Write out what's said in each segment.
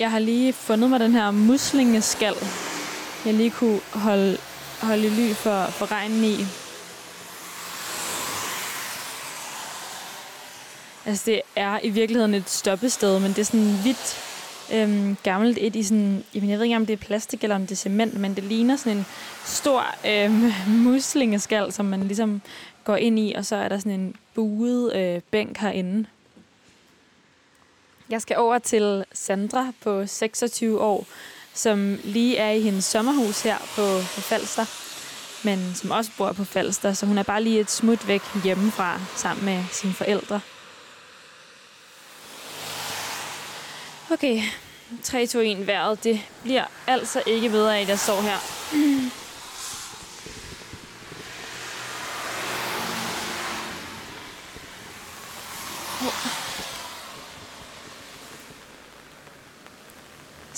Jeg har lige fundet mig den her muslingeskal, jeg lige kunne holde, holde ly for, for regnen i. Altså, det er i virkeligheden et stoppested, men det er sådan hvidt, øhm, gammelt et i sådan... Jamen, jeg ved ikke, om det er plastik eller om det er cement, men det ligner sådan en stor øhm, muslingeskal, som man ligesom går ind i, og så er der sådan en buet øh, bænk herinde. Jeg skal over til Sandra på 26 år, som lige er i hendes sommerhus her på, på Falster, men som også bor på Falster, så hun er bare lige et smut væk hjemmefra sammen med sine forældre. Okay, 3, 2, 1 vejret. Det bliver altså ikke bedre af, at jeg står her.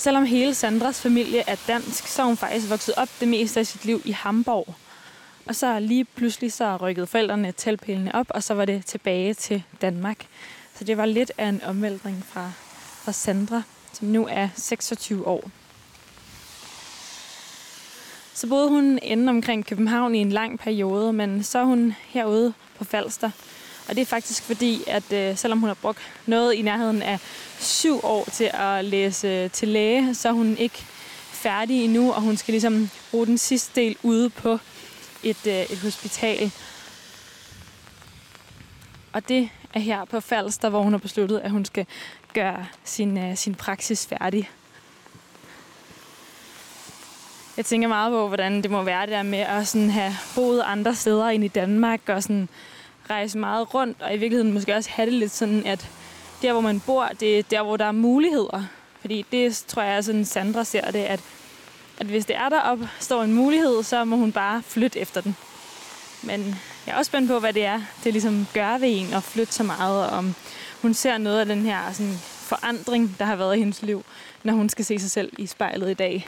Selvom hele Sandras familie er dansk, så er hun faktisk vokset op det meste af sit liv i Hamburg. Og så lige pludselig så rykkede forældrene teltpælene op, og så var det tilbage til Danmark. Så det var lidt af en omvæltning fra, fra Sandra, som nu er 26 år. Så boede hun inde omkring København i en lang periode, men så er hun herude på Falster. Og det er faktisk fordi, at øh, selvom hun har brugt noget i nærheden af syv år til at læse øh, til læge, så er hun ikke færdig endnu, og hun skal ligesom bruge den sidste del ude på et, øh, et hospital. Og det er her på Falster, hvor hun har besluttet, at hun skal gøre sin, øh, sin praksis færdig. Jeg tænker meget på, hvordan det må være det der med at sådan have boet andre steder end i Danmark, og sådan rejse meget rundt, og i virkeligheden måske også have det lidt sådan, at der, hvor man bor, det er der, hvor der er muligheder. Fordi det tror jeg, sådan Sandra ser det, at, at hvis det er deroppe, står en mulighed, så må hun bare flytte efter den. Men jeg er også spændt på, hvad det er, det ligesom gør ved en at flytte så meget, og om hun ser noget af den her sådan, forandring, der har været i hendes liv, når hun skal se sig selv i spejlet i dag.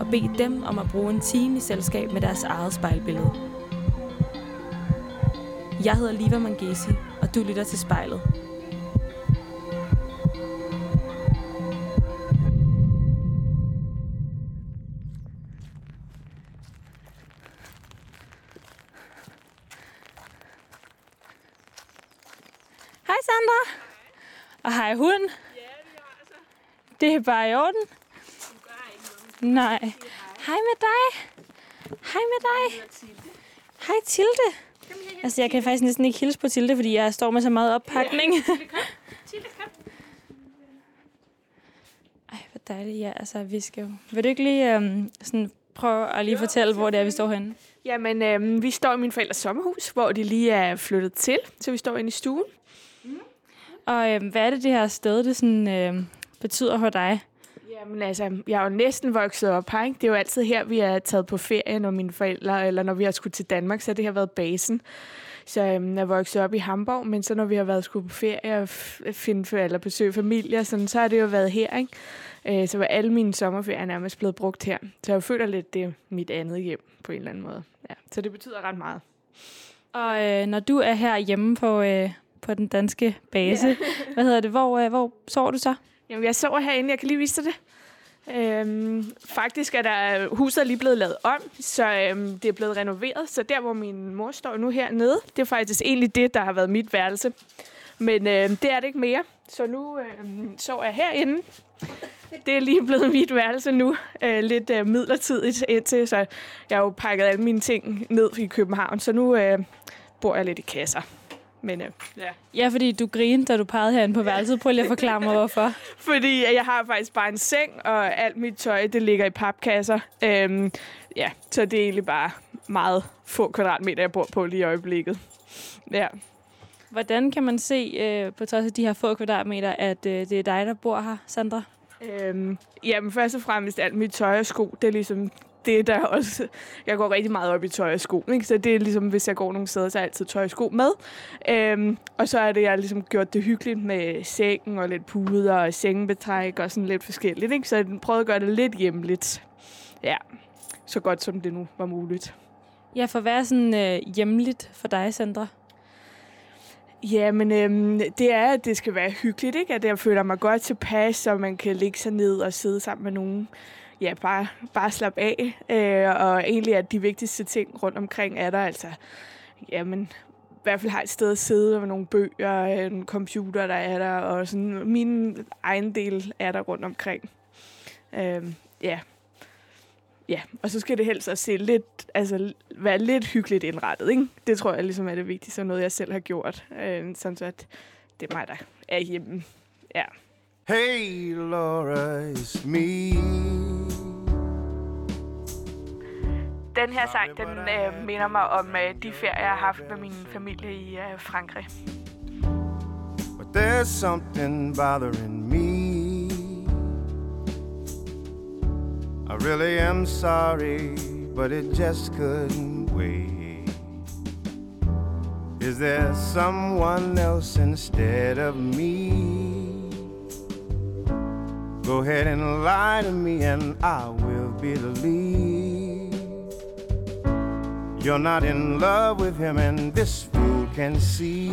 og bede dem om at bruge en time i selskab med deres eget spejlbillede. Jeg hedder Liva Mangesi, og du lytter til spejlet. Hej Sandra. Og hej hund. Det er bare i orden. Nej. Hej med dig. Hej med dig. Hej Tilde. Altså, jeg kan faktisk næsten ikke hilse på Tilde, fordi jeg står med så meget oppakning. Ej, hvor dejligt. Ja, altså, vi skal jo... Vil du ikke lige øhm, sådan prøve at lige fortælle, hvor det er, vi står henne? Jamen, øhm, vi står i min forældres sommerhus, hvor de lige er flyttet til, så vi står inde i stuen. Og øhm, hvad er det, det her sted, det sådan, øhm, betyder for dig? Jamen altså, jeg er jo næsten vokset op her, ikke? Det er jo altid her, vi er taget på ferie, når mine forældre, eller når vi har skulle til Danmark, så det har været basen. Så øhm, jeg vokset op i Hamburg, men så når vi har været skulle på ferie og finde eller besøge familie, sådan, så har det jo været her, ikke? Øh, så var alle mine sommerferier nærmest blevet brugt her. Så jeg føler lidt, det er mit andet hjem på en eller anden måde. Ja, så det betyder ret meget. Og øh, når du er her hjemme på, øh, på den danske base, yeah. hvad hedder det, hvor, øh, hvor sover du så? Jamen, jeg sover herinde. Jeg kan lige vise dig det. Øhm, faktisk er der huset er lige blevet lavet om, så øhm, det er blevet renoveret. Så der, hvor min mor står nu hernede, det er faktisk egentlig det, der har været mit værelse. Men øhm, det er det ikke mere. Så nu øhm, sover jeg herinde. Det er lige blevet mit værelse nu. Øh, lidt øh, midlertidigt indtil, så jeg har jo pakket alle mine ting ned i København. Så nu øh, bor jeg lidt i kasser. Men øh, ja. Ja, fordi du grinede, da du pegede herinde på værelset. Prøv lige at forklare mig, hvorfor. Fordi jeg har faktisk bare en seng, og alt mit tøj, det ligger i papkasser. Øhm, ja, så det er egentlig bare meget få kvadratmeter, jeg bor på lige i øjeblikket. Ja. Hvordan kan man se øh, på trods af de her få kvadratmeter, at øh, det er dig, der bor her, Sandra? Øhm, jamen, først og fremmest alt mit tøj og sko, det er ligesom det, der også... Jeg går rigtig meget op i tøj og sko, ikke? Så det er ligesom, hvis jeg går nogle steder, så er jeg altid tøj og sko med. Øhm, og så er det, jeg ligesom gjort det hyggeligt med sengen og lidt puder og sengebetræk og sådan lidt forskelligt, ikke? Så jeg prøvede at gøre det lidt hjemligt. Ja, så godt som det nu var muligt. Ja, for hvad er sådan øh, hjemligt for dig, Sandra? Jamen, øhm, det er, at det skal være hyggeligt, ikke? At jeg føler mig godt tilpas, så man kan ligge sig ned og sidde sammen med nogen. Ja, bare, bare slappe af. Øh, og egentlig at de vigtigste ting rundt omkring er der altså, jamen, i hvert fald har et sted at sidde med nogle bøger, øh, en computer, der er der, og sådan min egen del er der rundt omkring. Øh, ja, Ja, og så skal det helst også se lidt, altså, være lidt hyggeligt indrettet. Ikke? Det tror jeg ligesom er det vigtigste, og noget jeg selv har gjort. Øh, sådan så at det er mig, der er hjemme. Ja. Hey Laura, it's me. Den her sang, den øh, minder mig om øh, de ferier, jeg har haft med min familie i øh, Frankrig. But there's something bothering me I really am sorry, but it just couldn't wait. Is there someone else instead of me? Go ahead and lie to me, and I will believe. You're not in love with him, and this fool can see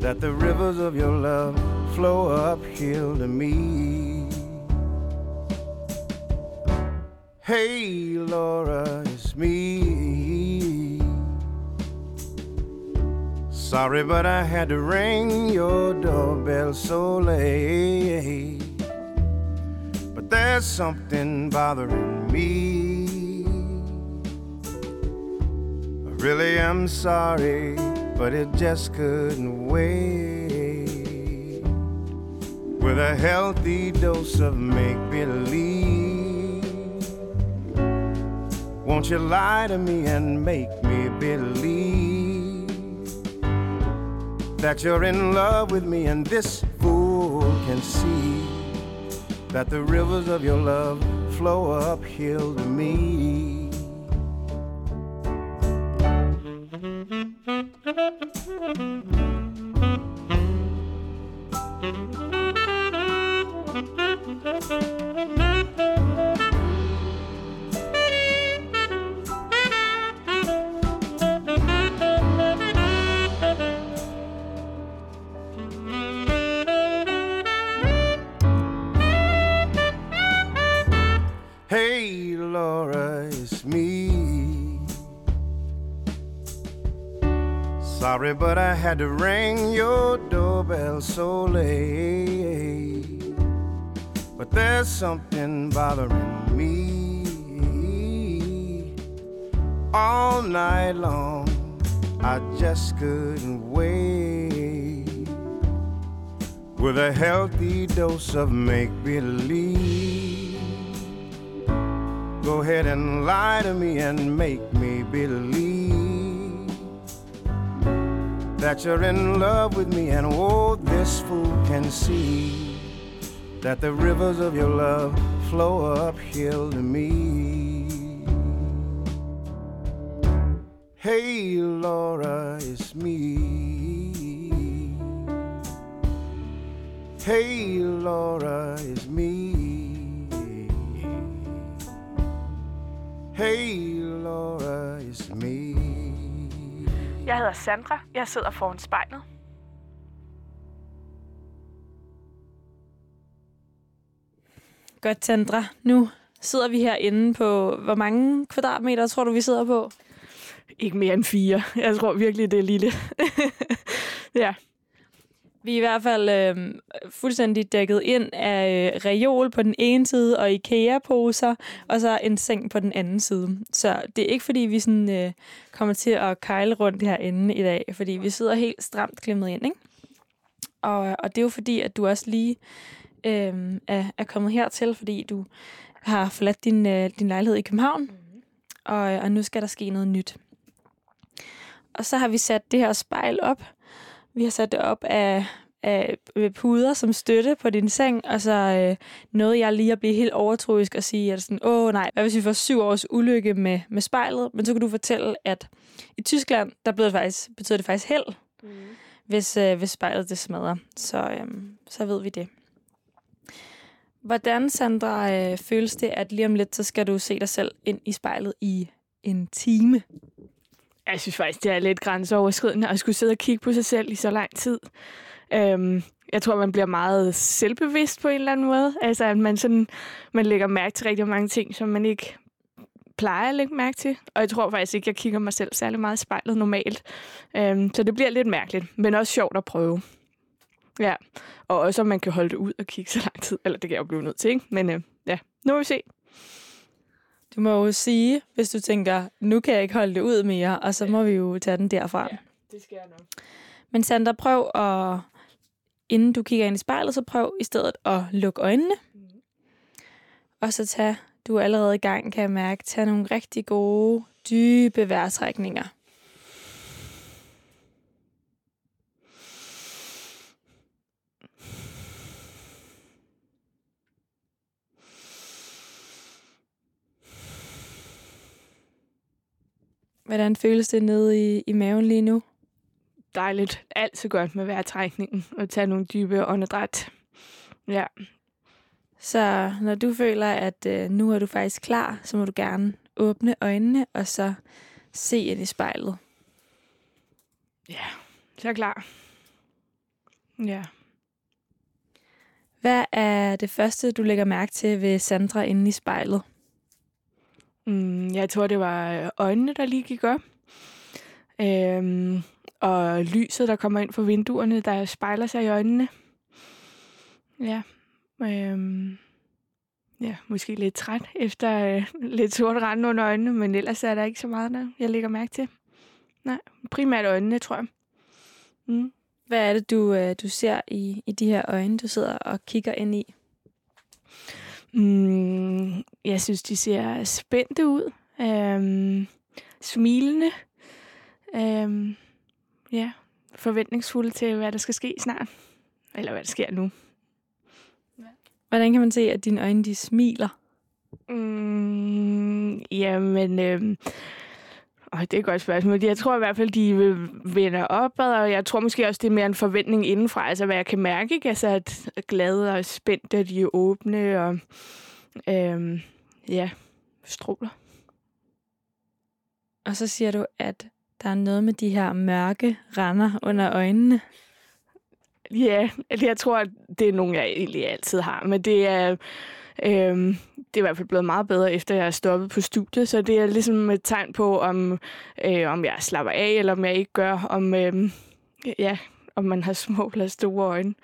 that the rivers of your love flow uphill to me. Hey, Laura, it's me. Sorry, but I had to ring your doorbell so late. But there's something bothering me. Really I'm sorry, but it just couldn't wait. With a healthy dose of make believe. Won't you lie to me and make me believe that you're in love with me and this fool can see that the rivers of your love flow uphill to me. To ring your doorbell so late. But there's something bothering me all night long. I just couldn't wait with a healthy dose of make believe. Go ahead and lie to me and make me believe that you're in love with me, and oh, this fool can see that the rivers of your love flow uphill to me. Hey, Laura, it's me. Hey, Laura, it's me. Hey, Laura, it's me. Jeg hedder Sandra. Jeg sidder foran spejlet. Godt, Sandra. Nu sidder vi herinde på... Hvor mange kvadratmeter tror du, vi sidder på? Ikke mere end fire. Jeg tror virkelig, det er lille. ja. Vi er i hvert fald øh, fuldstændig dækket ind af øh, reol på den ene side og IKEA-poser, og så en seng på den anden side. Så det er ikke, fordi vi sådan, øh, kommer til at kejle rundt herinde i dag, fordi vi sidder helt stramt klemmet ind. Ikke? Og, og det er jo fordi, at du også lige øh, er, er kommet hertil, fordi du har forladt din, øh, din lejlighed i København, mm-hmm. og, og nu skal der ske noget nyt. Og så har vi sat det her spejl op. Vi har sat det op af, af puder som støtte på din seng, og så øh, noget, jeg lige at blive helt overtroisk og sige, at sådan, åh nej, hvad hvis vi får syv års ulykke med, med spejlet? Men så kan du fortælle, at i Tyskland, der betyder det faktisk, betyder det faktisk held, mm. hvis, øh, hvis spejlet det smadrer. Så, øh, så ved vi det. Hvordan, Sandra, øh, føles det, at lige om lidt, så skal du se dig selv ind i spejlet i en time? Jeg synes faktisk, det er lidt grænseoverskridende at skulle sidde og kigge på sig selv i så lang tid. Øhm, jeg tror, man bliver meget selvbevidst på en eller anden måde. Altså, at man, sådan, man lægger mærke til rigtig mange ting, som man ikke plejer at lægge mærke til. Og jeg tror faktisk ikke, jeg kigger mig selv særlig meget i spejlet normalt. Øhm, så det bliver lidt mærkeligt, men også sjovt at prøve. Ja, og også om man kan holde det ud og kigge så lang tid. Eller det kan jeg jo blive nødt til, ikke? Men øh, ja, nu vil vi se. Du må jo sige, hvis du tænker, nu kan jeg ikke holde det ud mere, og så må vi jo tage den derfra. Ja, det skal jeg nok. Men Sandra, prøv at, inden du kigger ind i spejlet, så prøv i stedet at lukke øjnene. Mm. Og så tag, du er allerede i gang, kan jeg mærke, tag nogle rigtig gode, dybe vejrtrækninger. Hvordan føles det nede i, i maven lige nu? Dejligt. Altid godt med vejrtrækningen og tage nogle dybe åndedræt. Ja. Så når du føler, at øh, nu er du faktisk klar, så må du gerne åbne øjnene og så se ind i spejlet. Ja, så er klar. Ja. Hvad er det første, du lægger mærke til ved Sandra inde i spejlet? Mm, jeg tror, det var øh, øjnene, der lige gik op. Øhm, og lyset, der kommer ind fra vinduerne, der spejler sig i øjnene. Ja. Øhm, ja, måske lidt træt efter øh, lidt sort rand under øjnene, men ellers er der ikke så meget, der jeg lægger mærke til. Nej, primært øjnene, tror jeg. Mm. Hvad er det, du, øh, du ser i, i de her øjne, du sidder og kigger ind i? Mm, jeg synes, de ser spændte ud. Øhm, smilende. Øhm, ja, forventningsfulde til, hvad der skal ske snart. Eller hvad der sker nu. Hvordan kan man se, at dine øjne de smiler? Mm, jamen, øhm, og det er et godt spørgsmål. Jeg tror i hvert fald, de vil vende opad, og jeg tror måske også, det er mere en forventning indenfra, altså hvad jeg kan mærke, ikke? Altså at glade og spændte, de er åbne, og øhm, ja, stråler. Og så siger du, at der er noget med de her mørke render under øjnene. Ja, jeg tror, det er nogen, jeg egentlig altid har, men det er Øhm, det er i hvert fald blevet meget bedre, efter jeg er stoppet på studiet, så det er ligesom et tegn på, om, øh, om jeg slapper af, eller om jeg ikke gør, om, øh, ja, om man har små eller store øjne.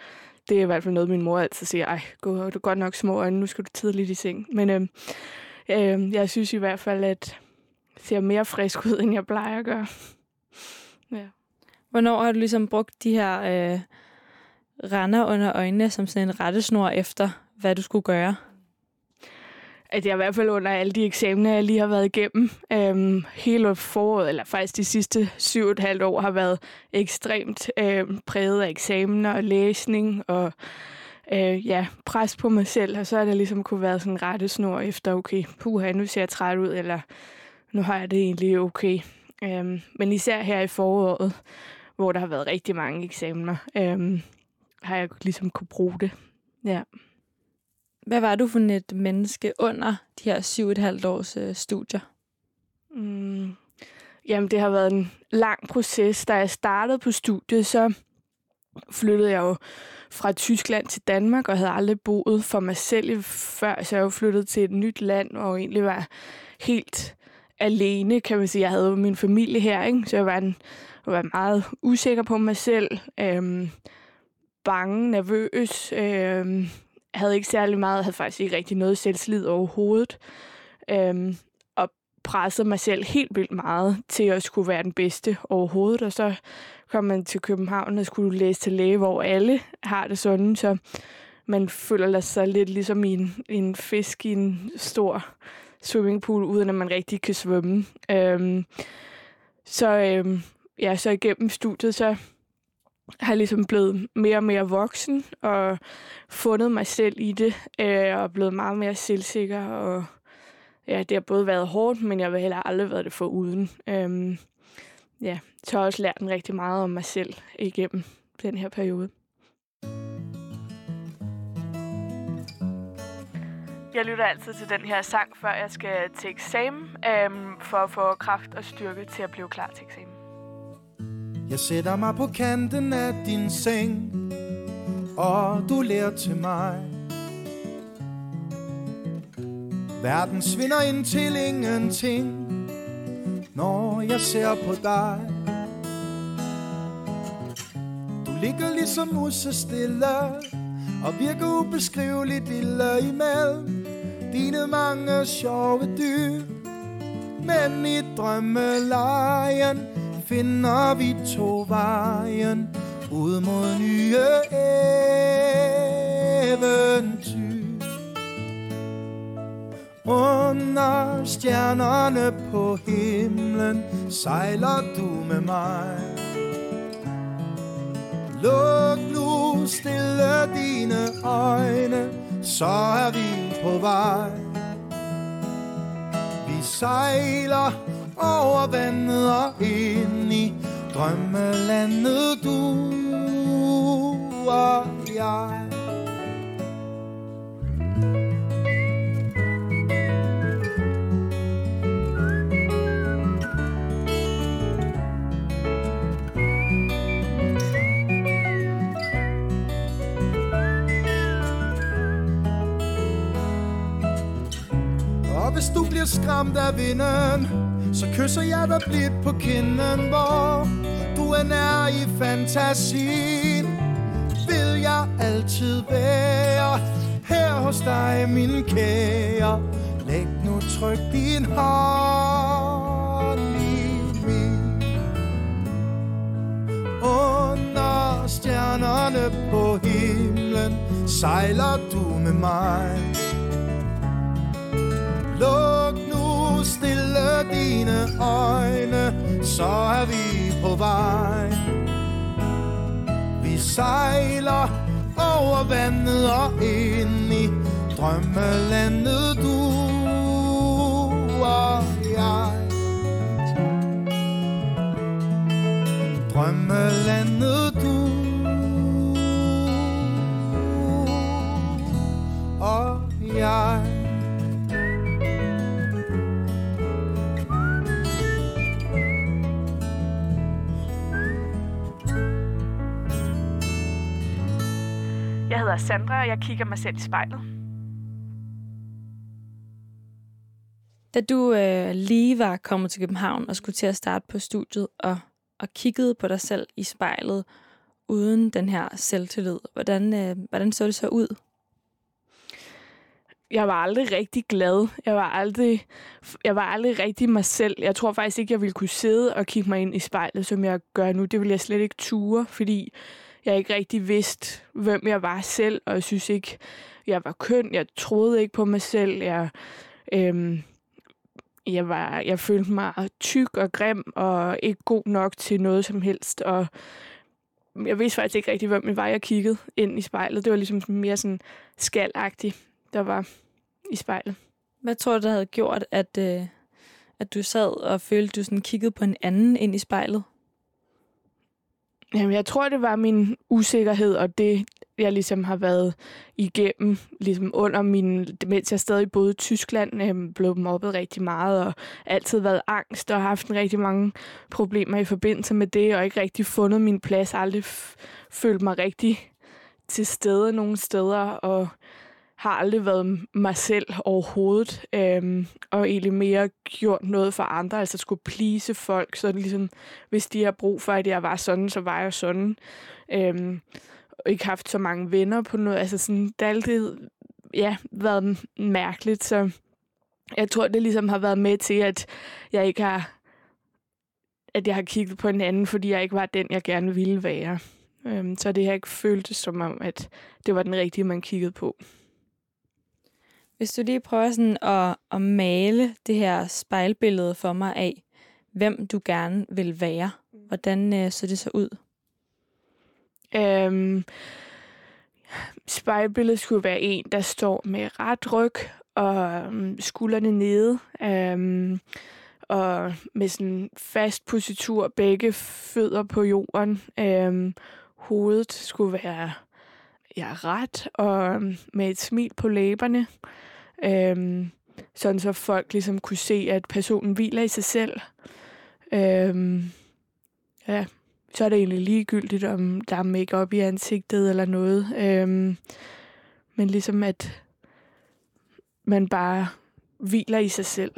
Det er i hvert fald noget, min mor altid siger, ej, du har godt nok små øjne, nu skal du tidligt i seng. Men øh, øh, jeg synes i hvert fald, at jeg ser mere frisk ud, end jeg plejer at gøre. ja. Hvornår har du ligesom brugt de her øh, render under øjnene som sådan en rettesnor efter, hvad du skulle gøre? At jeg i hvert fald under alle de eksamener, jeg lige har været igennem, øhm, hele foråret, eller faktisk de sidste syv og et halvt år, har været ekstremt øhm, præget af eksamener og læsning og øh, ja, pres på mig selv. Og så er det ligesom kunne være sådan en rettesnor efter, okay, puha, nu ser jeg træt ud, eller nu har jeg det egentlig okay. Øhm, men især her i foråret, hvor der har været rigtig mange eksamener, øhm, har jeg ligesom kunne bruge det. Ja. Hvad var du for et menneske under de her syv et halvt års øh, studier? Mm. Jamen, det har været en lang proces. Da jeg startede på studiet, så flyttede jeg jo fra Tyskland til Danmark, og havde aldrig boet for mig selv før, så jeg jo flyttede til et nyt land, og egentlig var helt alene, kan man sige. Jeg havde jo min familie her, ikke? så jeg var, en, jeg var meget usikker på mig selv, øhm, bange, nervøs, øhm, havde ikke særlig meget, havde faktisk ikke rigtig noget selvslid overhovedet. Øhm, og pressede mig selv helt vildt meget til at skulle være den bedste overhovedet. Og så kom man til København og skulle læse til læge, hvor alle har det sådan. Så man føler sig lidt ligesom en, en fisk i en stor swimmingpool, uden at man rigtig kan svømme. Øhm, så, øhm, ja, så igennem studiet, så har ligesom blevet mere og mere voksen og fundet mig selv i det, øh, og blevet meget mere selvsikker. Og ja, det har både været hårdt, men jeg har heller aldrig været det for uden. Øhm, ja, så har jeg også lært en rigtig meget om mig selv igennem den her periode. Jeg lytter altid til den her sang, før jeg skal til eksamen, øhm, for at få kraft og styrke til at blive klar til eksamen. Jeg sætter mig på kanten af din seng, og du lærer til mig. Verden svinder ind til ingenting, når jeg ser på dig. Du ligger ligesom musse stille, og virker ubeskriveligt lille imellem dine mange sjove dyr. Men i drømmelejen finder vi to vejen ud mod nye eventyr. Under stjernerne på himlen sejler du med mig. Luk nu stille dine øjne, så er vi på vej. Vi sejler over vandet og ind i drømmelandet du og jeg. Og hvis du bliver skræmt af vinden, så kysser jeg dig blidt på kinden, hvor du er nær i fantasien. Vil jeg altid være her hos dig, min kære. Læg nu tryk din hånd i min. Under stjernerne på himlen sejler du med mig. Luk nu stille dine øjne, så er vi på vej. Vi sejler over vandet og ind i drømmelandet, du og jeg. Drømmelandet, du og jeg. Hedder Sandra, og jeg kigger mig selv i spejlet. Da du øh, lige var kommet til København og skulle til at starte på studiet og, og kiggede på dig selv i spejlet uden den her selvtillid, hvordan, øh, hvordan så det så ud? Jeg var aldrig rigtig glad. Jeg var aldrig, jeg var aldrig rigtig mig selv. Jeg tror faktisk ikke, jeg ville kunne sidde og kigge mig ind i spejlet, som jeg gør nu. Det ville jeg slet ikke ture, fordi jeg ikke rigtig vidste, hvem jeg var selv, og jeg synes ikke, jeg var køn. Jeg troede ikke på mig selv. Jeg, øhm, jeg, var, jeg følte mig tyk og grim, og ikke god nok til noget som helst. Og jeg vidste faktisk ikke rigtig, hvem jeg var. Jeg kiggede ind i spejlet. Det var ligesom mere sådan skalagtigt, der var i spejlet. Hvad tror du, der havde gjort, at, øh, at du sad og følte, du sådan kiggede på en anden ind i spejlet? Jamen, jeg tror, det var min usikkerhed, og det, jeg ligesom har været igennem, ligesom under min, mens jeg stadig boede i Tyskland, øh, blev mobbet rigtig meget, og altid været angst, og haft en rigtig mange problemer i forbindelse med det, og ikke rigtig fundet min plads, aldrig følt mig rigtig til stede nogle steder, og har aldrig været mig selv overhovedet, øhm, og egentlig mere gjort noget for andre, altså skulle please folk, så ligesom, hvis de har brug for, at jeg var sådan, så var jeg sådan. Øhm, og ikke haft så mange venner på noget, altså sådan, det har altid, ja, været mærkeligt, så jeg tror, det ligesom har været med til, at jeg ikke har, at jeg har kigget på en anden, fordi jeg ikke var den, jeg gerne ville være. Øhm, så det har ikke føltes som om, at det var den rigtige, man kiggede på. Hvis du lige prøver sådan at, at male det her spejlbillede for mig af, hvem du gerne vil være, hvordan øh, så det så ud? Øhm, spejlbilledet skulle være en, der står med ret ryg og øhm, skuldrene nede. Øhm, og med sådan fast positur, begge fødder på jorden. Øhm, hovedet skulle være ja, ret og øhm, med et smil på læberne. Øhm, sådan så folk ligesom kunne se, at personen hviler i sig selv. Øhm, ja, så er det egentlig ligegyldigt, om der er make i ansigtet eller noget. Øhm, men ligesom at man bare hviler i sig selv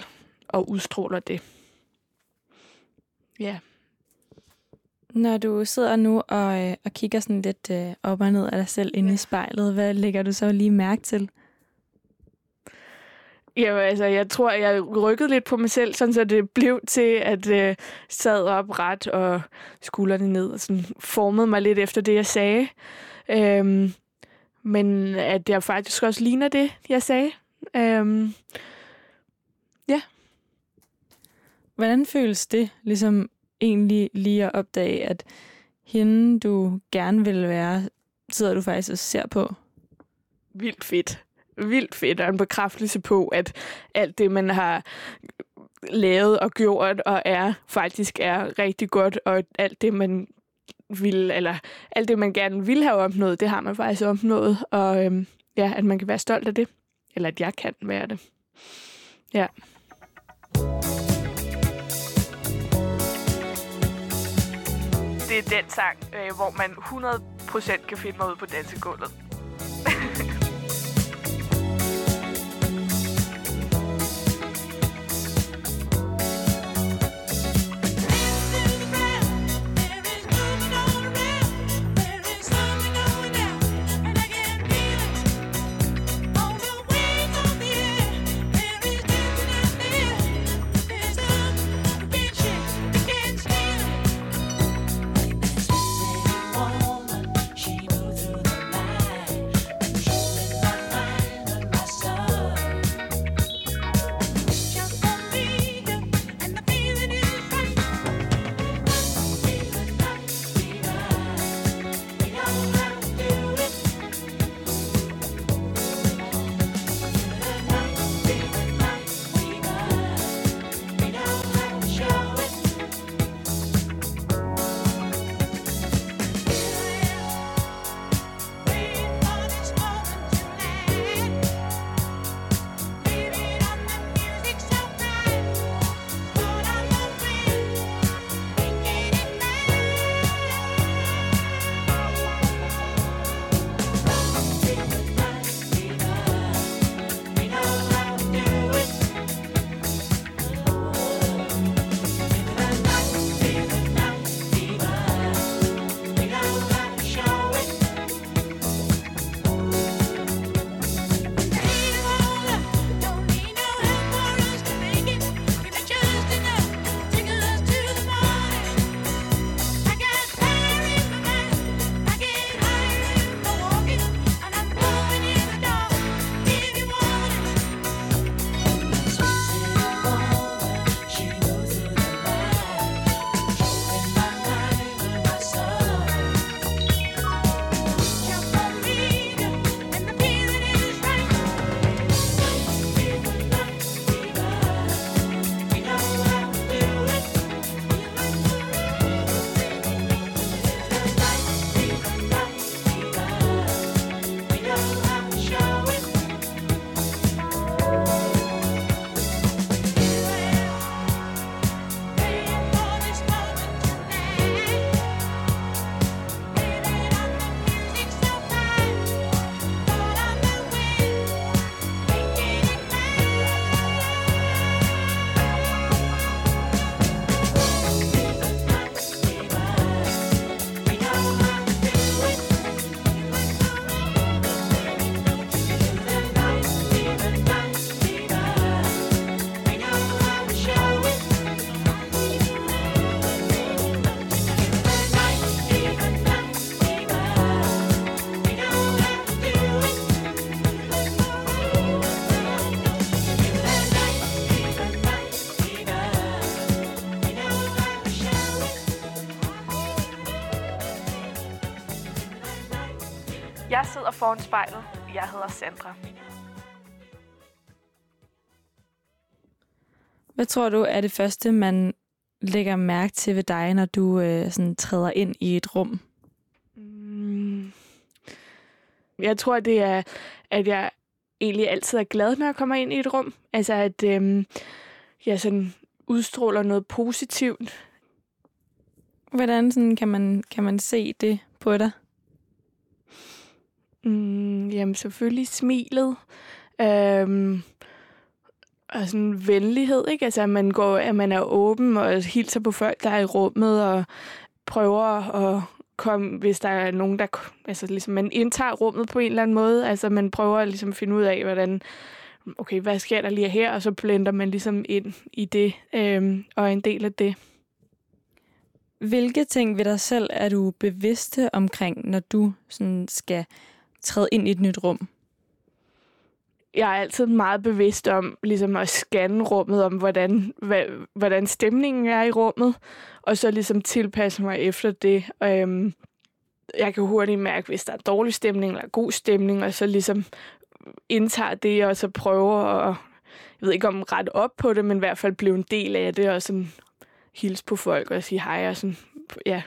og udstråler det. Ja. Når du sidder nu og, øh, og kigger sådan lidt øh, op og ned af dig selv inde i spejlet, hvad lægger du så lige mærke til? Ja, altså, jeg tror, jeg rykkede lidt på mig selv, sådan så det blev til, at øh, sad op ret og skuldrene ned og sådan formede mig lidt efter det, jeg sagde. Øhm, men at jeg faktisk også ligner det, jeg sagde. Øhm, ja. Hvordan føles det ligesom egentlig lige at opdage, at hende, du gerne vil være, sidder du faktisk og ser på? Vildt fedt vildt fedt og en bekræftelse på, at alt det, man har lavet og gjort og er, faktisk er rigtig godt, og alt det, man vil, eller alt det, man gerne vil have opnået, det har man faktisk opnået, og øhm, ja, at man kan være stolt af det, eller at jeg kan være det. Ja. Det er den sang, øh, hvor man 100% kan finde mig ud på dansegulvet. sidder foran spejlet. Jeg hedder Sandra. Hvad tror du er det første, man lægger mærke til ved dig, når du øh, sådan træder ind i et rum? Mm. Jeg tror, det er, at jeg egentlig altid er glad, når jeg kommer ind i et rum. Altså, at øhm, jeg sådan udstråler noget positivt. Hvordan sådan, kan, man, kan man se det på dig? Mm, jamen, selvfølgelig smilet. Øhm, og sådan venlighed, ikke? Altså, at man, går, at man er åben og hilser på folk, der er i rummet, og prøver at komme, hvis der er nogen, der... Altså, ligesom, man indtager rummet på en eller anden måde. Altså, man prøver at ligesom, finde ud af, hvordan... Okay, hvad sker der lige her? Og så blender man ligesom ind i det, øhm, og er en del af det. Hvilke ting ved dig selv er du bevidste omkring, når du sådan skal træde ind i et nyt rum? jeg er altid meget bevidst om ligesom at scanne rummet, om hvordan, hvad, hvordan stemningen er i rummet, og så ligesom tilpasse mig efter det. Og, øhm, jeg kan hurtigt mærke, hvis der er dårlig stemning eller god stemning, og så ligesom indtager det, og så prøver at, jeg ved ikke om ret op på det, men i hvert fald blive en del af det, og sådan hilse på folk og sige hej, og sådan, ja,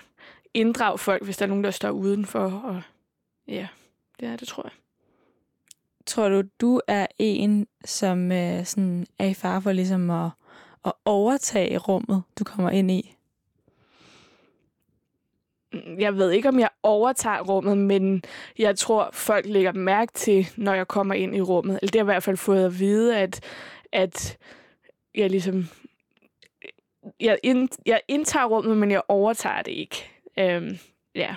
inddrag folk, hvis der er nogen, der står udenfor, og ja, er det, tror jeg. Tror du, du er en, som øh, sådan er i fare for ligesom at, at overtage rummet, du kommer ind i? Jeg ved ikke, om jeg overtager rummet, men jeg tror, folk lægger mærke til, når jeg kommer ind i rummet. Eller det har jeg i hvert fald fået at vide, at, at jeg ligesom... Jeg, ind, jeg indtager rummet, men jeg overtager det ikke. Øhm, ja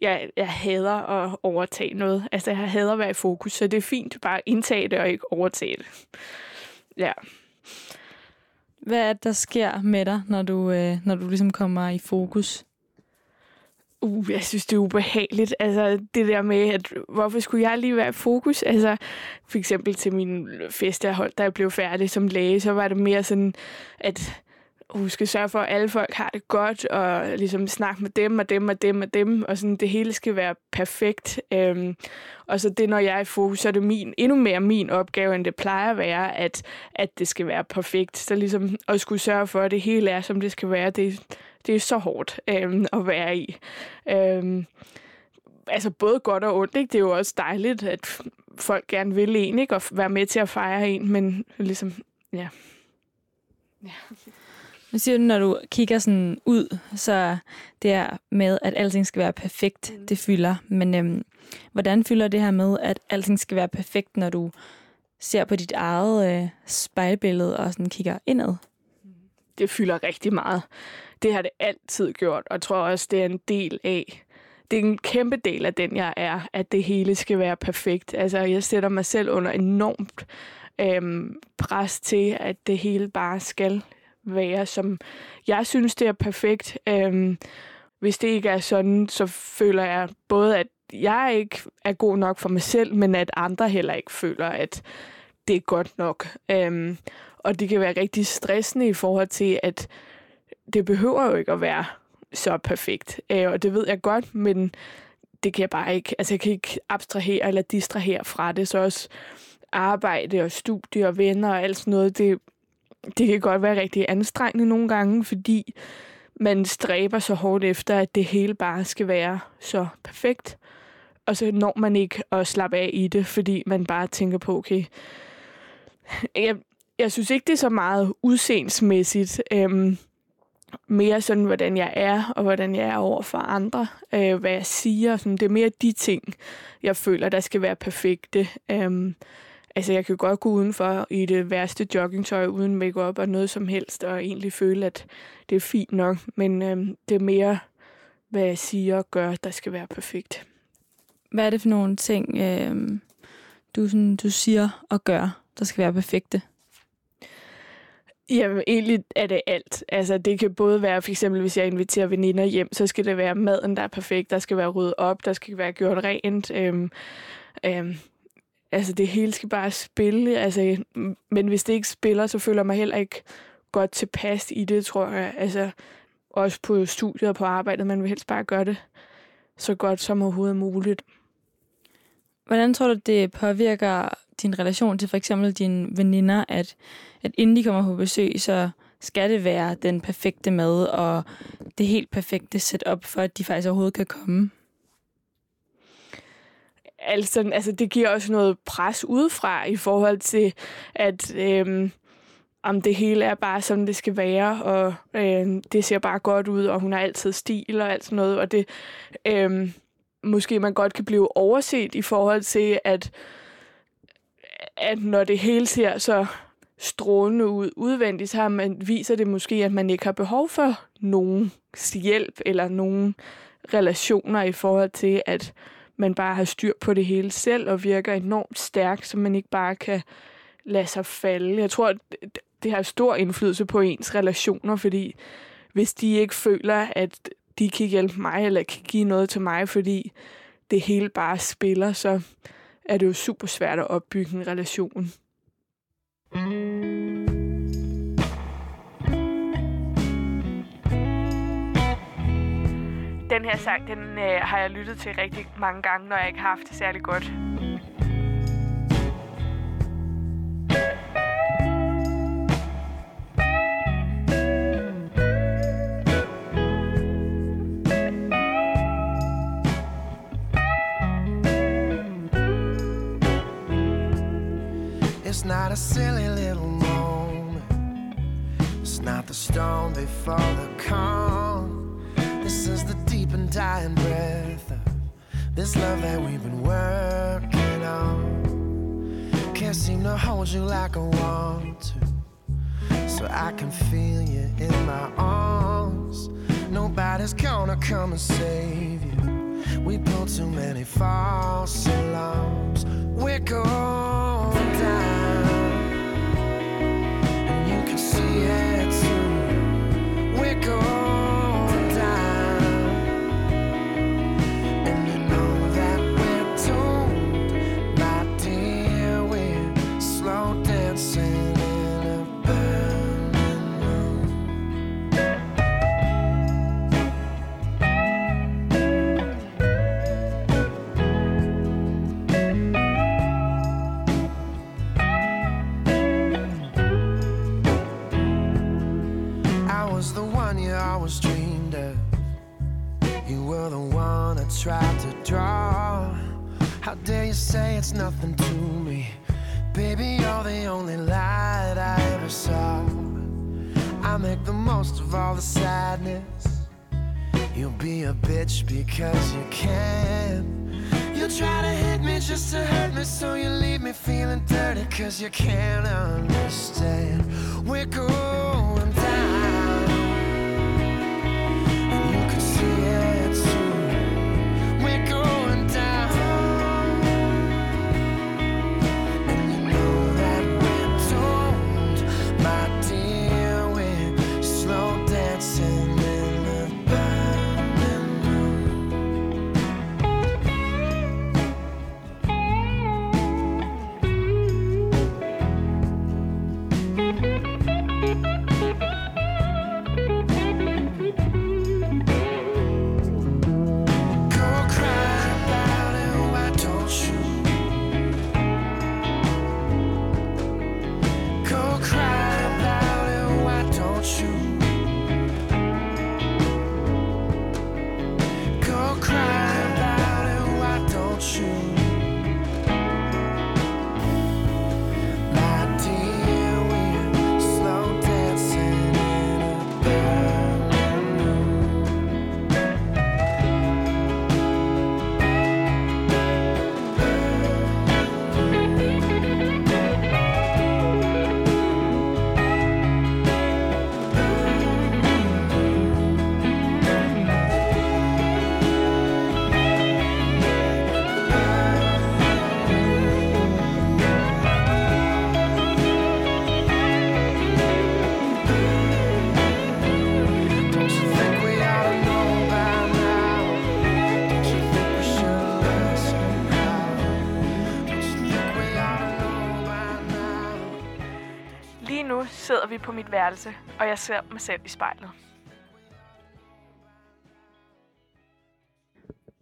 jeg, jeg hader at overtage noget. Altså, jeg hader at være i fokus, så det er fint bare at indtage det og ikke overtage det. Ja. Hvad er det, der sker med dig, når du, øh, når du ligesom kommer i fokus? Uh, jeg synes, det er ubehageligt. Altså, det der med, at hvorfor skulle jeg lige være i fokus? Altså, for eksempel til min fest, jeg holdt, da jeg blev færdig som læge, så var det mere sådan, at huske skal sørge for, at alle folk har det godt, og ligesom snakke med dem og dem og dem og dem, og sådan det hele skal være perfekt. Øhm, og så det, når jeg er i fokus, så er det min, endnu mere min opgave, end det plejer at være, at, at det skal være perfekt. Så ligesom at skulle sørge for, at det hele er, som det skal være, det, det er så hårdt øhm, at være i. Øhm, altså både godt og ondt, ikke? Det er jo også dejligt, at folk gerne vil en, ikke? Og være med til at fejre en, men ligesom, ja. Ja. Nu siger du, når du kigger sådan ud, så det her med, at alting skal være perfekt, mm. det fylder. Men øhm, hvordan fylder det her med, at alting skal være perfekt, når du ser på dit eget øh, spejlbillede og sådan kigger indad? Det fylder rigtig meget. Det har det altid gjort, og jeg tror også, det er en del af det er en kæmpe del af den, jeg er, at det hele skal være perfekt. Altså, jeg sætter mig selv under enormt øhm, pres til, at det hele bare skal være, som jeg synes, det er perfekt. Øhm, hvis det ikke er sådan, så føler jeg både, at jeg ikke er god nok for mig selv, men at andre heller ikke føler, at det er godt nok. Øhm, og det kan være rigtig stressende i forhold til, at det behøver jo ikke at være så perfekt. Øh, og det ved jeg godt, men det kan jeg bare ikke. Altså, jeg kan ikke abstrahere eller distrahere fra det. Så også arbejde og studie og venner og alt sådan noget, det det kan godt være rigtig anstrengende nogle gange, fordi man stræber så hårdt efter, at det hele bare skal være så perfekt. Og så når man ikke at slappe af i det, fordi man bare tænker på, okay, jeg, jeg synes ikke, det er så meget udseendsmæssigt. Øhm, mere sådan, hvordan jeg er, og hvordan jeg er over for andre, øh, hvad jeg siger. Sådan, det er mere de ting, jeg føler, der skal være perfekte. Øhm, Altså, jeg kan godt gå udenfor i det værste joggingtøj uden makeup og noget som helst, og egentlig føle, at det er fint nok. Men øhm, det er mere, hvad jeg siger og gør, der skal være perfekt. Hvad er det for nogle ting, øh, du, sådan, du siger og gør, der skal være perfekte? Jamen, egentlig er det alt. Altså, det kan både være, for eksempel, hvis jeg inviterer veninder hjem, så skal det være maden, der er perfekt. Der skal være ryddet op, der skal være gjort rent. Øhm, øhm, altså det hele skal bare spille. Altså, men hvis det ikke spiller, så føler jeg mig heller ikke godt tilpas i det, tror jeg. Altså, også på studiet og på arbejdet, man vil helst bare gøre det så godt som overhovedet muligt. Hvordan tror du, det påvirker din relation til for eksempel dine veninder, at, at inden de kommer på besøg, så skal det være den perfekte mad og det helt perfekte setup, for at de faktisk overhovedet kan komme? Altså, altså det giver også noget pres udefra i forhold til, at øh, om det hele er bare, som det skal være, og øh, det ser bare godt ud, og hun har altid stil og alt sådan noget, og det øh, måske man godt kan blive overset i forhold til, at, at når det hele ser så strålende ud udvendigt, så man, viser det måske, at man ikke har behov for nogen hjælp eller nogen relationer i forhold til, at man bare har styr på det hele selv og virker enormt stærk, så man ikke bare kan lade sig falde. Jeg tror, det har stor indflydelse på ens relationer, fordi hvis de ikke føler, at de kan hjælpe mig eller kan give noget til mig, fordi det hele bare spiller, så er det jo super svært at opbygge en relation. Den her sang, den øh, har jeg lyttet til rigtig mange gange, når jeg ikke har haft det særlig godt. It's not a silly little moment. It's not the storm before the calm. This is the dying breath of this love that we've been working on. Can't seem to hold you like I want to. So I can feel you in my arms. Nobody's gonna come and save you. We pulled too many false alarms. We're going down, and you can see it too. We're going Cause you can't understand. We're good. Vi på mit værelse, og jeg ser mig selv i spejlet.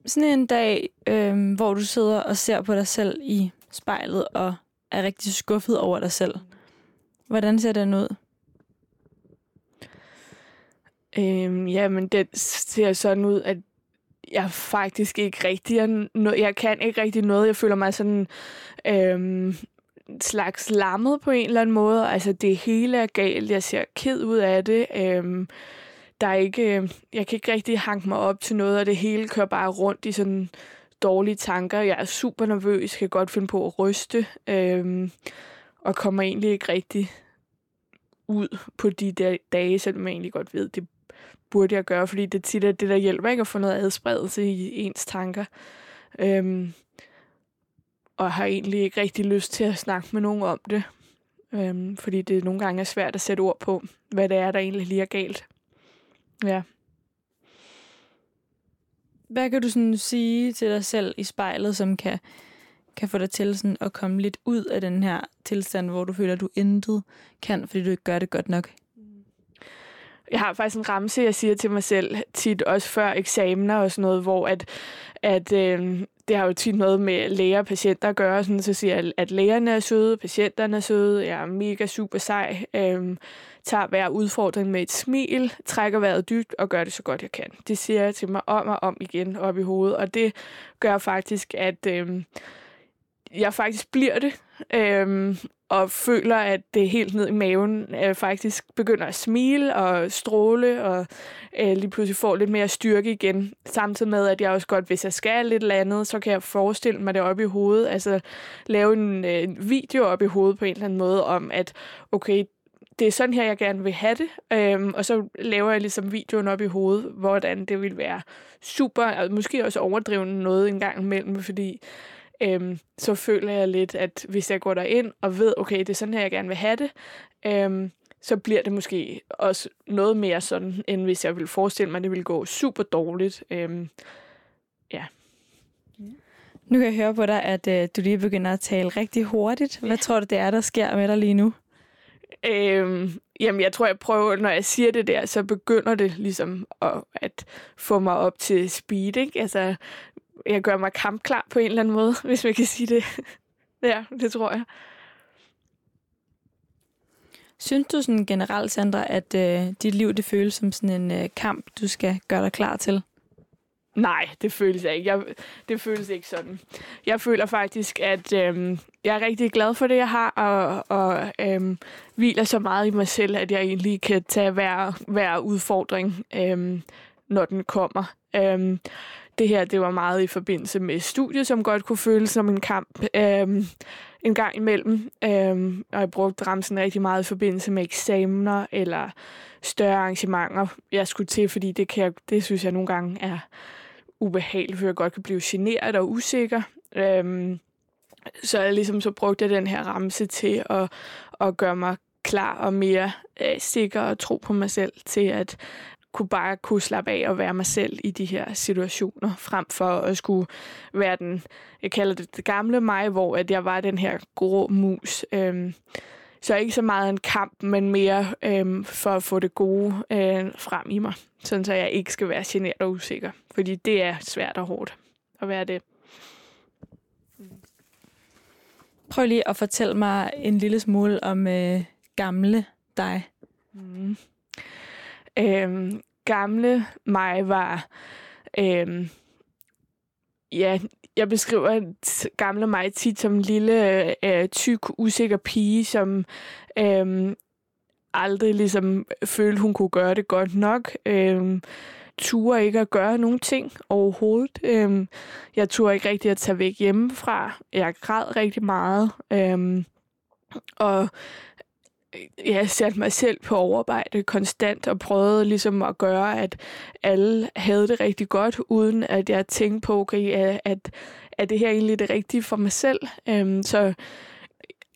sådan en dag, øh, hvor du sidder og ser på dig selv i spejlet og er rigtig skuffet over dig selv. Hvordan ser den ud? Øhm, jamen, det ser sådan ud, at jeg faktisk ikke rigtig er no- jeg kan ikke rigtig noget. Jeg føler mig sådan øhm, slags lammet på en eller anden måde. Altså, det hele er galt. Jeg ser ked ud af det. Øhm, der er ikke, øh, jeg kan ikke rigtig hanke mig op til noget, og det hele kører bare rundt i sådan dårlige tanker. Jeg er super nervøs, kan godt finde på at ryste, øhm, og kommer egentlig ikke rigtig ud på de der dage, selvom jeg egentlig godt ved, det burde jeg gøre, fordi det tit er det, der hjælper ikke at få noget adspredelse i ens tanker. Øhm, og har egentlig ikke rigtig lyst til at snakke med nogen om det, øhm, fordi det nogle gange er svært at sætte ord på, hvad det er, der egentlig lige er galt. Ja. Hvad kan du sådan sige til dig selv i spejlet, som kan, kan få dig til sådan at komme lidt ud af den her tilstand, hvor du føler, at du intet kan, fordi du ikke gør det godt nok? Jeg har faktisk en ramse, jeg siger til mig selv tit, også før eksamener og sådan noget, hvor at, at øh, det har jo tit noget med læger og patienter at gøre, sådan, så siger jeg, at lægerne er søde, patienterne er søde, jeg er mega super sej, øhm, tager hver udfordring med et smil, trækker vejret dybt og gør det så godt jeg kan. Det siger jeg til mig om og om igen op i hovedet, og det gør faktisk, at øhm, jeg faktisk bliver det. øhm, og føler, at det helt ned i maven øh, faktisk begynder at smile og stråle, og øh, lige pludselig får lidt mere styrke igen. Samtidig med, at jeg også godt, hvis jeg skal lidt eller andet, så kan jeg forestille mig det op i hovedet. Altså lave en, øh, en video op i hovedet på en eller anden måde om, at okay, det er sådan her, jeg gerne vil have det. Øhm, og så laver jeg ligesom videoen op i hovedet, hvordan det vil være super, og måske også overdrivende noget en gang imellem, fordi øhm, så føler jeg lidt, at hvis jeg går ind og ved, okay, det er sådan her, jeg gerne vil have det, øhm, så bliver det måske også noget mere sådan, end hvis jeg vil forestille mig, at det vil gå super dårligt. Øhm, ja. Nu kan jeg høre på dig, at øh, du lige begynder at tale rigtig hurtigt. Hvad ja. tror du, det er, der sker med dig lige nu? Øhm, jamen, jeg tror, jeg prøver, når jeg siger det der, så begynder det ligesom at, at få mig op til speed, ikke? Altså, jeg gør mig kampklar på en eller anden måde, hvis man kan sige det. ja, det tror jeg. Synes du sådan generelt, Sandra, at øh, dit liv det føles som sådan en øh, kamp, du skal gøre dig klar til? Nej, det føles ikke. Jeg, det føles ikke sådan. Jeg føler faktisk, at øhm, jeg er rigtig glad for det, jeg har, og, og øhm, hviler så meget i mig selv, at jeg egentlig kan tage hver, hver udfordring, øhm, når den kommer. Øhm, det her, det var meget i forbindelse med studiet, som godt kunne føles som en kamp øhm, en gang imellem. Øhm, og jeg brugte ramsen rigtig meget i forbindelse med eksamener eller større arrangementer, jeg skulle til, fordi det, kan jeg, det synes jeg nogle gange er ubehageligt, for jeg godt kan blive generet og usikker. Øhm, så jeg ligesom så brugte jeg den her ramse til at, at gøre mig klar og mere øh, sikker og tro på mig selv til at kunne bare kunne slappe af og være mig selv i de her situationer, frem for at skulle være den, jeg kalder det det gamle mig, hvor at jeg var den her grå mus. Øhm, så ikke så meget en kamp, men mere øhm, for at få det gode øh, frem i mig, sådan så jeg ikke skal være generet og usikker. Fordi det er svært og hårdt at være det. Prøv lige at fortælle mig en lille smule om øh, gamle dig. Mm. Øhm, gamle mig var... Øhm, ja, jeg beskriver gamle mig tit som en lille, øh, øh tyk, usikker pige, som øh, aldrig ligesom følte, hun kunne gøre det godt nok. Øh, turde ikke at gøre nogen ting overhovedet. Øh, jeg turde ikke rigtig at tage væk hjemmefra. Jeg græd rigtig meget. Øh, og Øh, jeg satte mig selv på overarbejde konstant og prøvede ligesom at gøre, at alle havde det rigtig godt, uden at jeg tænkte på, okay, at, at det her egentlig det rigtige for mig selv. Øhm, så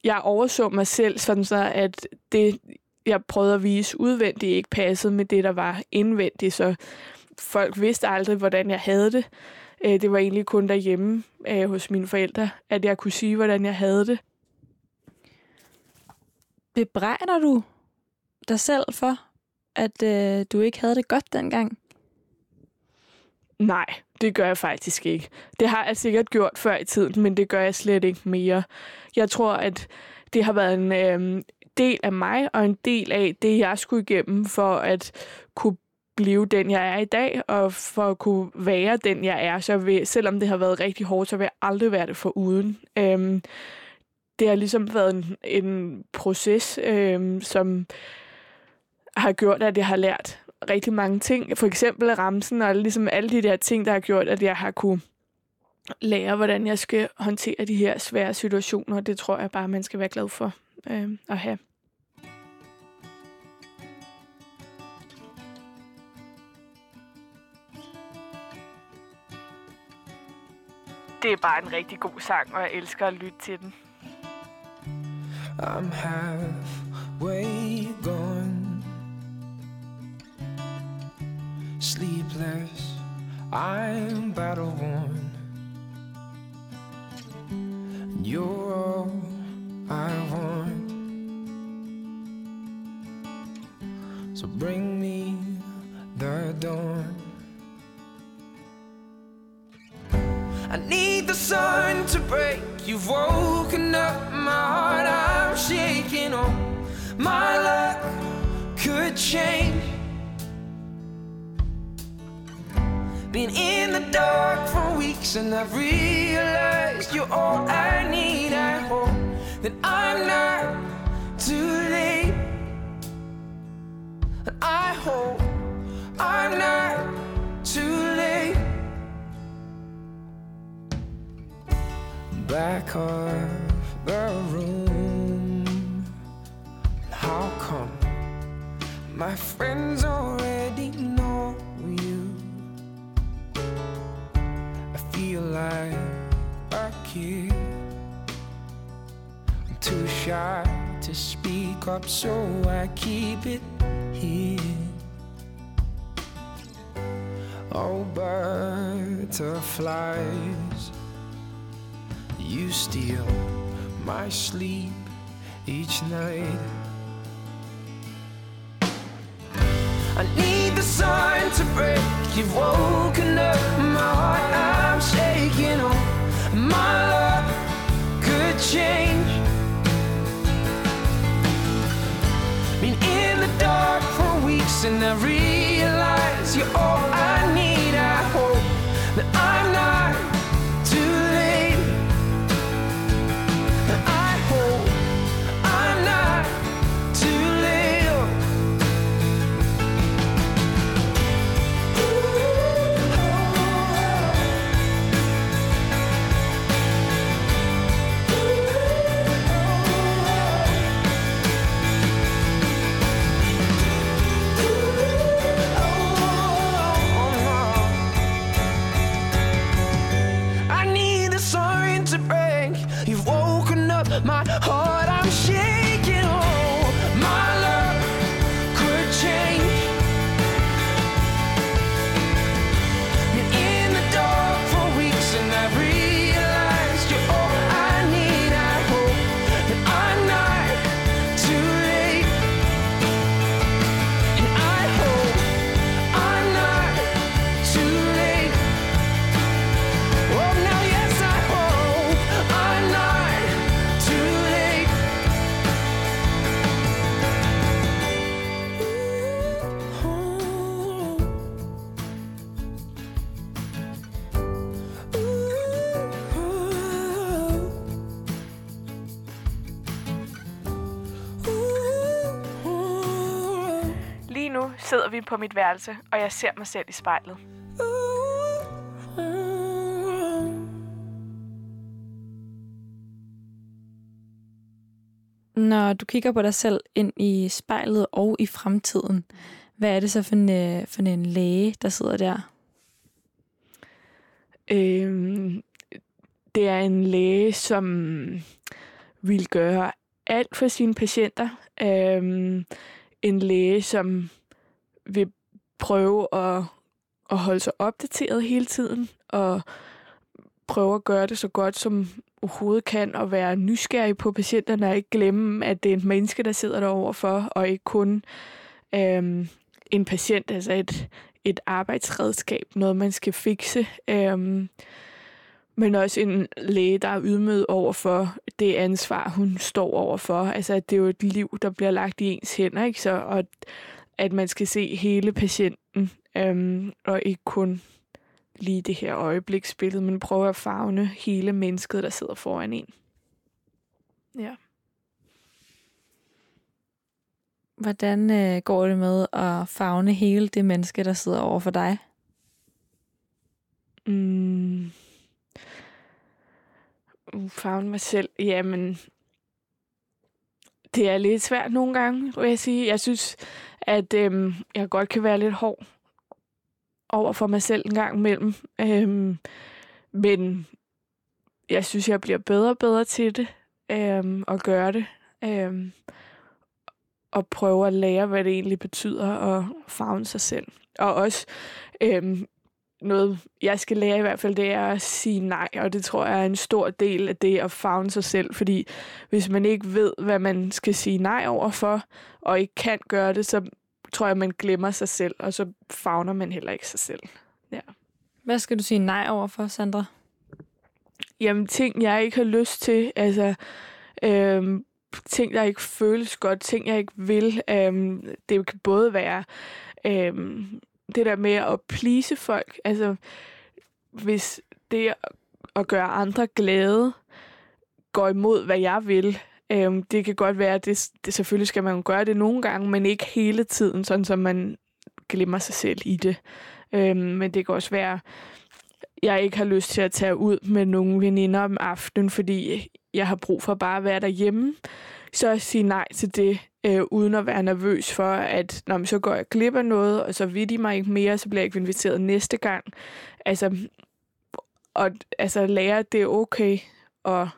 jeg overså mig selv sådan så, at det, jeg prøvede at vise udvendigt, ikke passede med det, der var indvendigt. Så folk vidste aldrig, hvordan jeg havde det. Øh, det var egentlig kun derhjemme øh, hos mine forældre, at jeg kunne sige, hvordan jeg havde det. Bebrejder du dig selv for, at øh, du ikke havde det godt dengang? Nej, det gør jeg faktisk ikke. Det har jeg sikkert gjort før i tiden, men det gør jeg slet ikke mere. Jeg tror, at det har været en øh, del af mig, og en del af det, jeg skulle igennem for at kunne blive den, jeg er i dag, og for at kunne være den, jeg er. Så vil, selvom det har været rigtig hårdt, så vil jeg aldrig være det for uden. Øhm, det har ligesom været en, en proces, øh, som har gjort, at jeg har lært rigtig mange ting. For eksempel ramsen og ligesom alle de der ting, der har gjort, at jeg har kunne lære, hvordan jeg skal håndtere de her svære situationer. Det tror jeg bare, man skal være glad for øh, at have. Det er bare en rigtig god sang, og jeg elsker at lytte til den. I'm halfway gone. Sleepless, I'm battle worn. You're all I want. So bring me the dawn. I need the sun to break. You've woken my luck could change. Been in the dark for weeks and I've realized you're all I need. I hope that I'm not too late. I hope I'm not too late. back of the room. My friends already know you? I feel like a kid. I'm too shy to speak up, so I keep it here. Oh, butterflies you steal my sleep each night. I need the sun to break. You've woken up my heart. I'm shaking. Oh, my love could change. Been in the dark for weeks, and I realize you're all I sidder vi på mit værelse, og jeg ser mig selv i spejlet. Når du kigger på dig selv ind i spejlet og i fremtiden, hvad er det så for en, øh, for en læge, der sidder der? Øhm, det er en læge, som vil gøre alt for sine patienter. Øhm, en læge, som vil prøve at, at holde sig opdateret hele tiden, og prøve at gøre det så godt som overhovedet kan, og være nysgerrig på patienterne, og ikke glemme, at det er et menneske, der sidder der overfor, og ikke kun øhm, en patient, altså et, et arbejdsredskab, noget man skal fikse. Øhm, men også en læge, der er ydmød over for det ansvar, hun står over for. Altså, at det er jo et liv, der bliver lagt i ens hænder, ikke? Så, og at man skal se hele patienten, øhm, og ikke kun lige det her øjebliksbillede, men prøve at fagne hele mennesket, der sidder foran en. Ja. Hvordan øh, går det med at fagne hele det menneske, der sidder over for dig? Mm. Fagne mig selv. Jamen, det er lidt svært nogle gange, vil jeg sige. Jeg synes, at øhm, jeg godt kan være lidt hård over for mig selv en gang imellem. Øhm, men jeg synes, jeg bliver bedre og bedre til det, øhm, at gøre det. Øhm, og prøve at lære, hvad det egentlig betyder at fagne sig selv. Og også øhm, noget, jeg skal lære i hvert fald, det er at sige nej, og det tror jeg er en stor del af det at fagne sig selv, fordi hvis man ikke ved, hvad man skal sige nej over for, og ikke kan gøre det, så tror jeg, man glemmer sig selv, og så fagner man heller ikke sig selv. Ja. Hvad skal du sige nej over for, Sandra? Jamen, ting, jeg ikke har lyst til, altså øhm, ting, der ikke føles godt, ting, jeg ikke vil. Øhm, det kan både være øhm, det der med at please folk. Altså, hvis det at gøre andre glade går imod, hvad jeg vil, øhm, det kan godt være, at det, det selvfølgelig skal man gøre det nogle gange, men ikke hele tiden, sådan som man glemmer sig selv i det. Øhm, men det kan også være, jeg ikke har lyst til at tage ud med nogle veninder om aftenen, fordi jeg har brug for bare at være derhjemme. Så at sige nej til det, øh, uden at være nervøs for, at når man så går jeg glip af noget, og så vil de mig ikke mere, så bliver jeg ikke inviteret næste gang. Altså, og altså lære, at det er okay at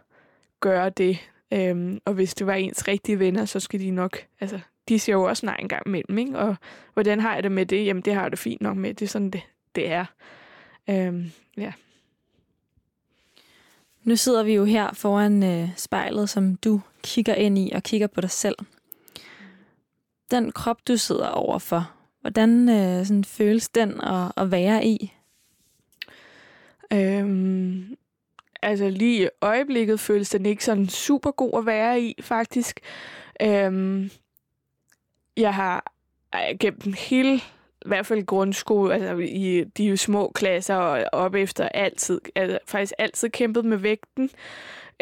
gøre det. Øhm, og hvis det var ens rigtige venner, så skal de nok, altså, de siger jo også nej en gang imellem, ikke? Og hvordan har jeg det med det? Jamen, det har jeg det fint nok med. Det er sådan, det, det er. Øhm, ja. Nu sidder vi jo her foran øh, spejlet, som du kigger ind i og kigger på dig selv. Den krop, du sidder overfor, hvordan øh, sådan føles den at, at være i? Øhm, altså lige i øjeblikket føles den ikke sådan super god at være i, faktisk. Øhm, jeg har gennem hele i hvert fald grundskole, altså i de små klasser og op efter altid, altså faktisk altid kæmpet med vægten.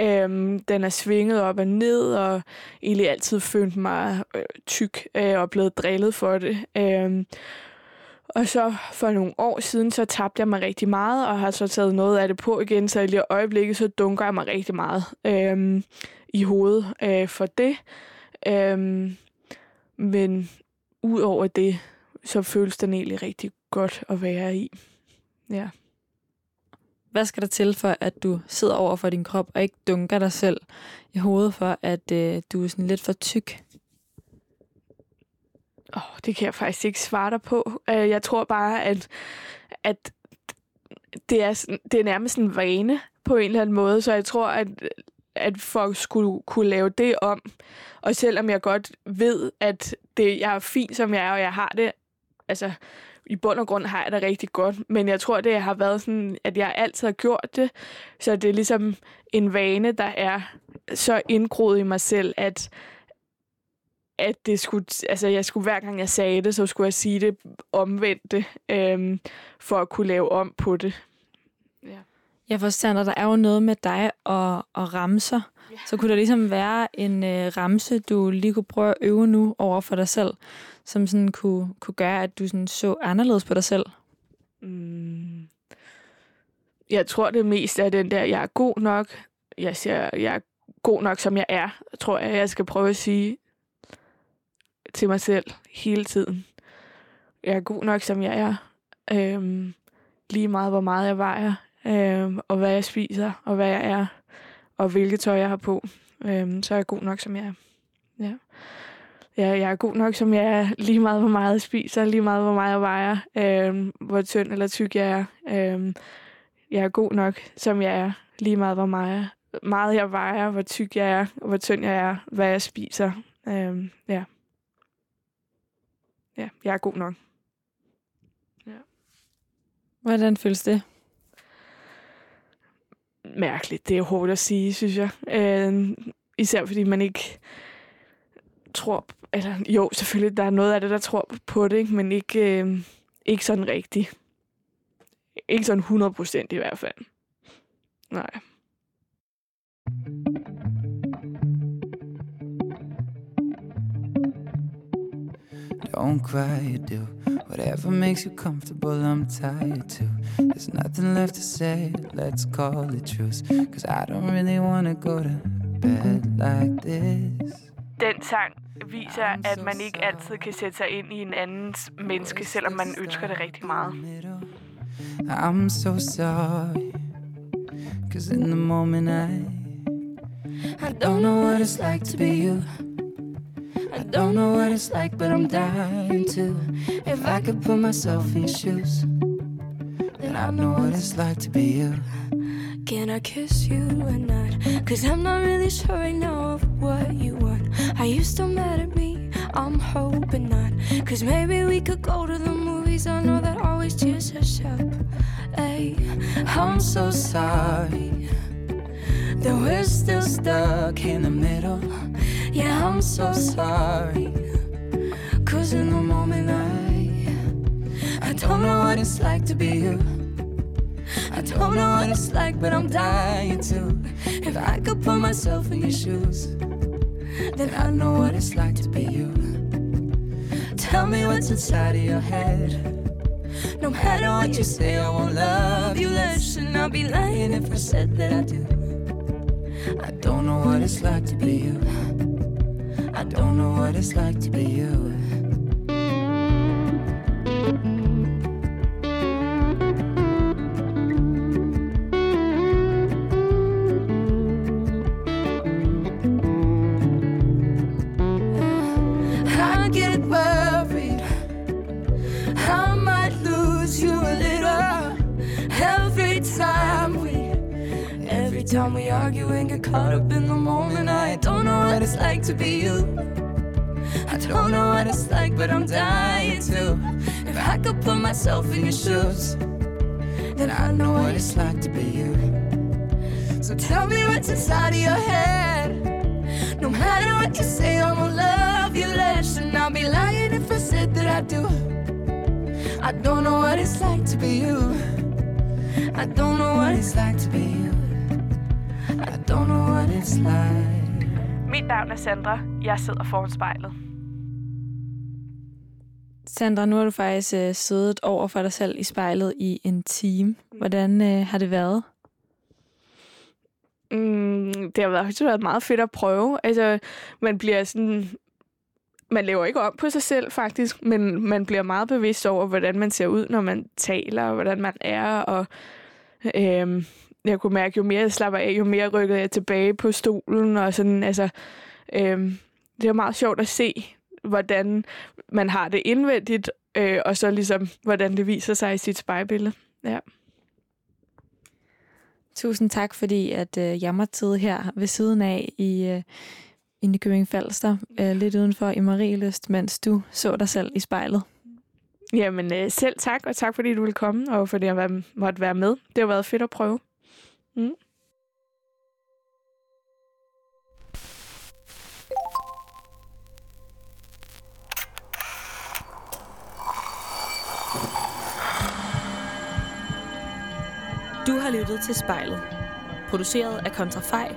Øhm, den er svinget op og ned, og egentlig altid følt mig øh, tyk øh, og blevet drillet for det. Øhm, og så for nogle år siden, så tabte jeg mig rigtig meget, og har så taget noget af det på igen, så i lige øjeblikket, så dunker jeg mig rigtig meget øhm, i hovedet øh, for det. Øhm, men ud over det, så føles den egentlig rigtig godt at være i. Ja. Hvad skal der til for, at du sidder over for din krop og ikke dunker dig selv i hovedet for, at øh, du er sådan lidt for tyk? Oh, det kan jeg faktisk ikke svare dig på. Uh, jeg tror bare, at, at det, er, sådan, det er nærmest en vane på en eller anden måde, så jeg tror, at, at folk skulle kunne lave det om. Og selvom jeg godt ved, at det, jeg er fin, som jeg er, og jeg har det altså, i bund og grund har jeg det rigtig godt, men jeg tror, det har været sådan, at jeg altid har gjort det, så det er ligesom en vane, der er så indgroet i mig selv, at at det skulle, altså jeg skulle hver gang jeg sagde det, så skulle jeg sige det omvendte, øhm, for at kunne lave om på det. Ja. Jeg forstår, der er jo noget med dig og, og ramser. Ja. Så kunne der ligesom være en øh, ramse, du lige kunne prøve at øve nu over for dig selv, som sådan kunne, kunne gøre, at du sådan så anderledes på dig selv? Mm. Jeg tror det mest er den der, jeg er god nok. Jeg siger, jeg er god nok, som jeg er, tror jeg, jeg skal prøve at sige til mig selv hele tiden. Jeg er god nok, som jeg er. Øhm, lige meget, hvor meget jeg vejer, øhm, og hvad jeg spiser, og hvad jeg er, og hvilket tøj jeg har på. Øhm, så er jeg god nok, som jeg er. Ja ja, jeg er god nok, som jeg er, lige meget hvor meget jeg spiser, lige meget hvor meget jeg vejer, øh, hvor tynd eller tyk jeg er. Øh, jeg er god nok, som jeg er, lige meget hvor meget, meget jeg vejer, hvor tyk jeg er, hvor tynd jeg er, hvad jeg spiser. Øh, ja. Ja, jeg er god nok. Ja. Hvordan føles det? Mærkeligt. Det er hårdt at sige, synes jeg. Øh, især fordi man ikke tror... Eller jo, selvfølgelig, der er noget af det, der tror på det, ikke? men ikke, øh, ikke sådan rigtigt. Ikke sådan 100 procent i hvert fald. Nej. Don't cry, you do whatever makes you comfortable. I'm tired too. There's nothing left to say. Let's call it truce. Cause I don't really wanna go to bed like this. Den sang viser, at man ikke altid kan sætte sig ind i en andens menneske, selvom man ønsker det rigtig meget. I'm so sorry. Cause in the moment I I don't know what it's like to be you. I don't know what it's like, but I'm dying to. If I could put myself in your shoes, then I know what it's like to be you. Can I kiss you at night? Cause I'm not really sure right now of what you want. Are you still mad at me? I'm hoping not. Cause maybe we could go to the movies. I know that always cheers us up. Hey, I'm so sorry that we're still stuck in the middle. Yeah, I'm so sorry. Cause in the moment I I don't know what it's like to be you. I don't know what it's like, but I'm dying to. If I could put myself in your shoes, then I know what it's like to be you. Tell me what's inside of your head. No matter what you say, I won't love you less, and I'll be lying if I said that I do. I don't know what it's like to be you. I don't know what it's like to be you. And get caught up in the moment. I don't know what it's like to be you. I don't know what it's like, but I'm dying to. If I could put myself in your shoes, then I know what it's like to be you. So tell me what's inside of your head. No matter what you say, I won't love you less. And I'll be lying if I said that I do. I don't know what it's like to be you. I don't know what it's like to be you. Don't know what it's like. Mit navn er Sandra. Jeg sidder foran spejlet. Sandra, nu har du faktisk øh, siddet over for dig selv i spejlet i en time. Hvordan øh, har det været? Mm, det har faktisk været meget fedt at prøve. Altså, man bliver sådan... Man lever ikke om på sig selv, faktisk, men man bliver meget bevidst over, hvordan man ser ud, når man taler, og hvordan man er, og øhm, jeg kunne mærke, jo mere jeg slapper af, jo mere rykkede jeg tilbage på stolen, og sådan, altså, øhm, det er meget sjovt at se, hvordan man har det indvendigt, øh, og så ligesom, hvordan det viser sig i sit spejlbillede. Ja. Tusind tak, fordi at øh, jeg måtte sidde her ved siden af i, øh, i Nykøbing Falster, øh, lidt udenfor i Marieløst, mens du så dig selv i spejlet. Jamen øh, selv tak, og tak fordi du ville komme, og fordi jeg var, måtte være med. Det har været fedt at prøve. Mm. Du har lyttet til spejlet. Produceret af Kontrafej,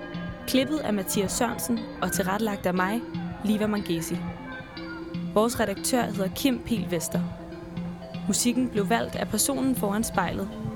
klippet af Mathias Sørensen og tilrettelagt af mig, Liva Mangesi. Vores redaktør hedder Kim Pil Vester. Musikken blev valgt af personen foran spejlet,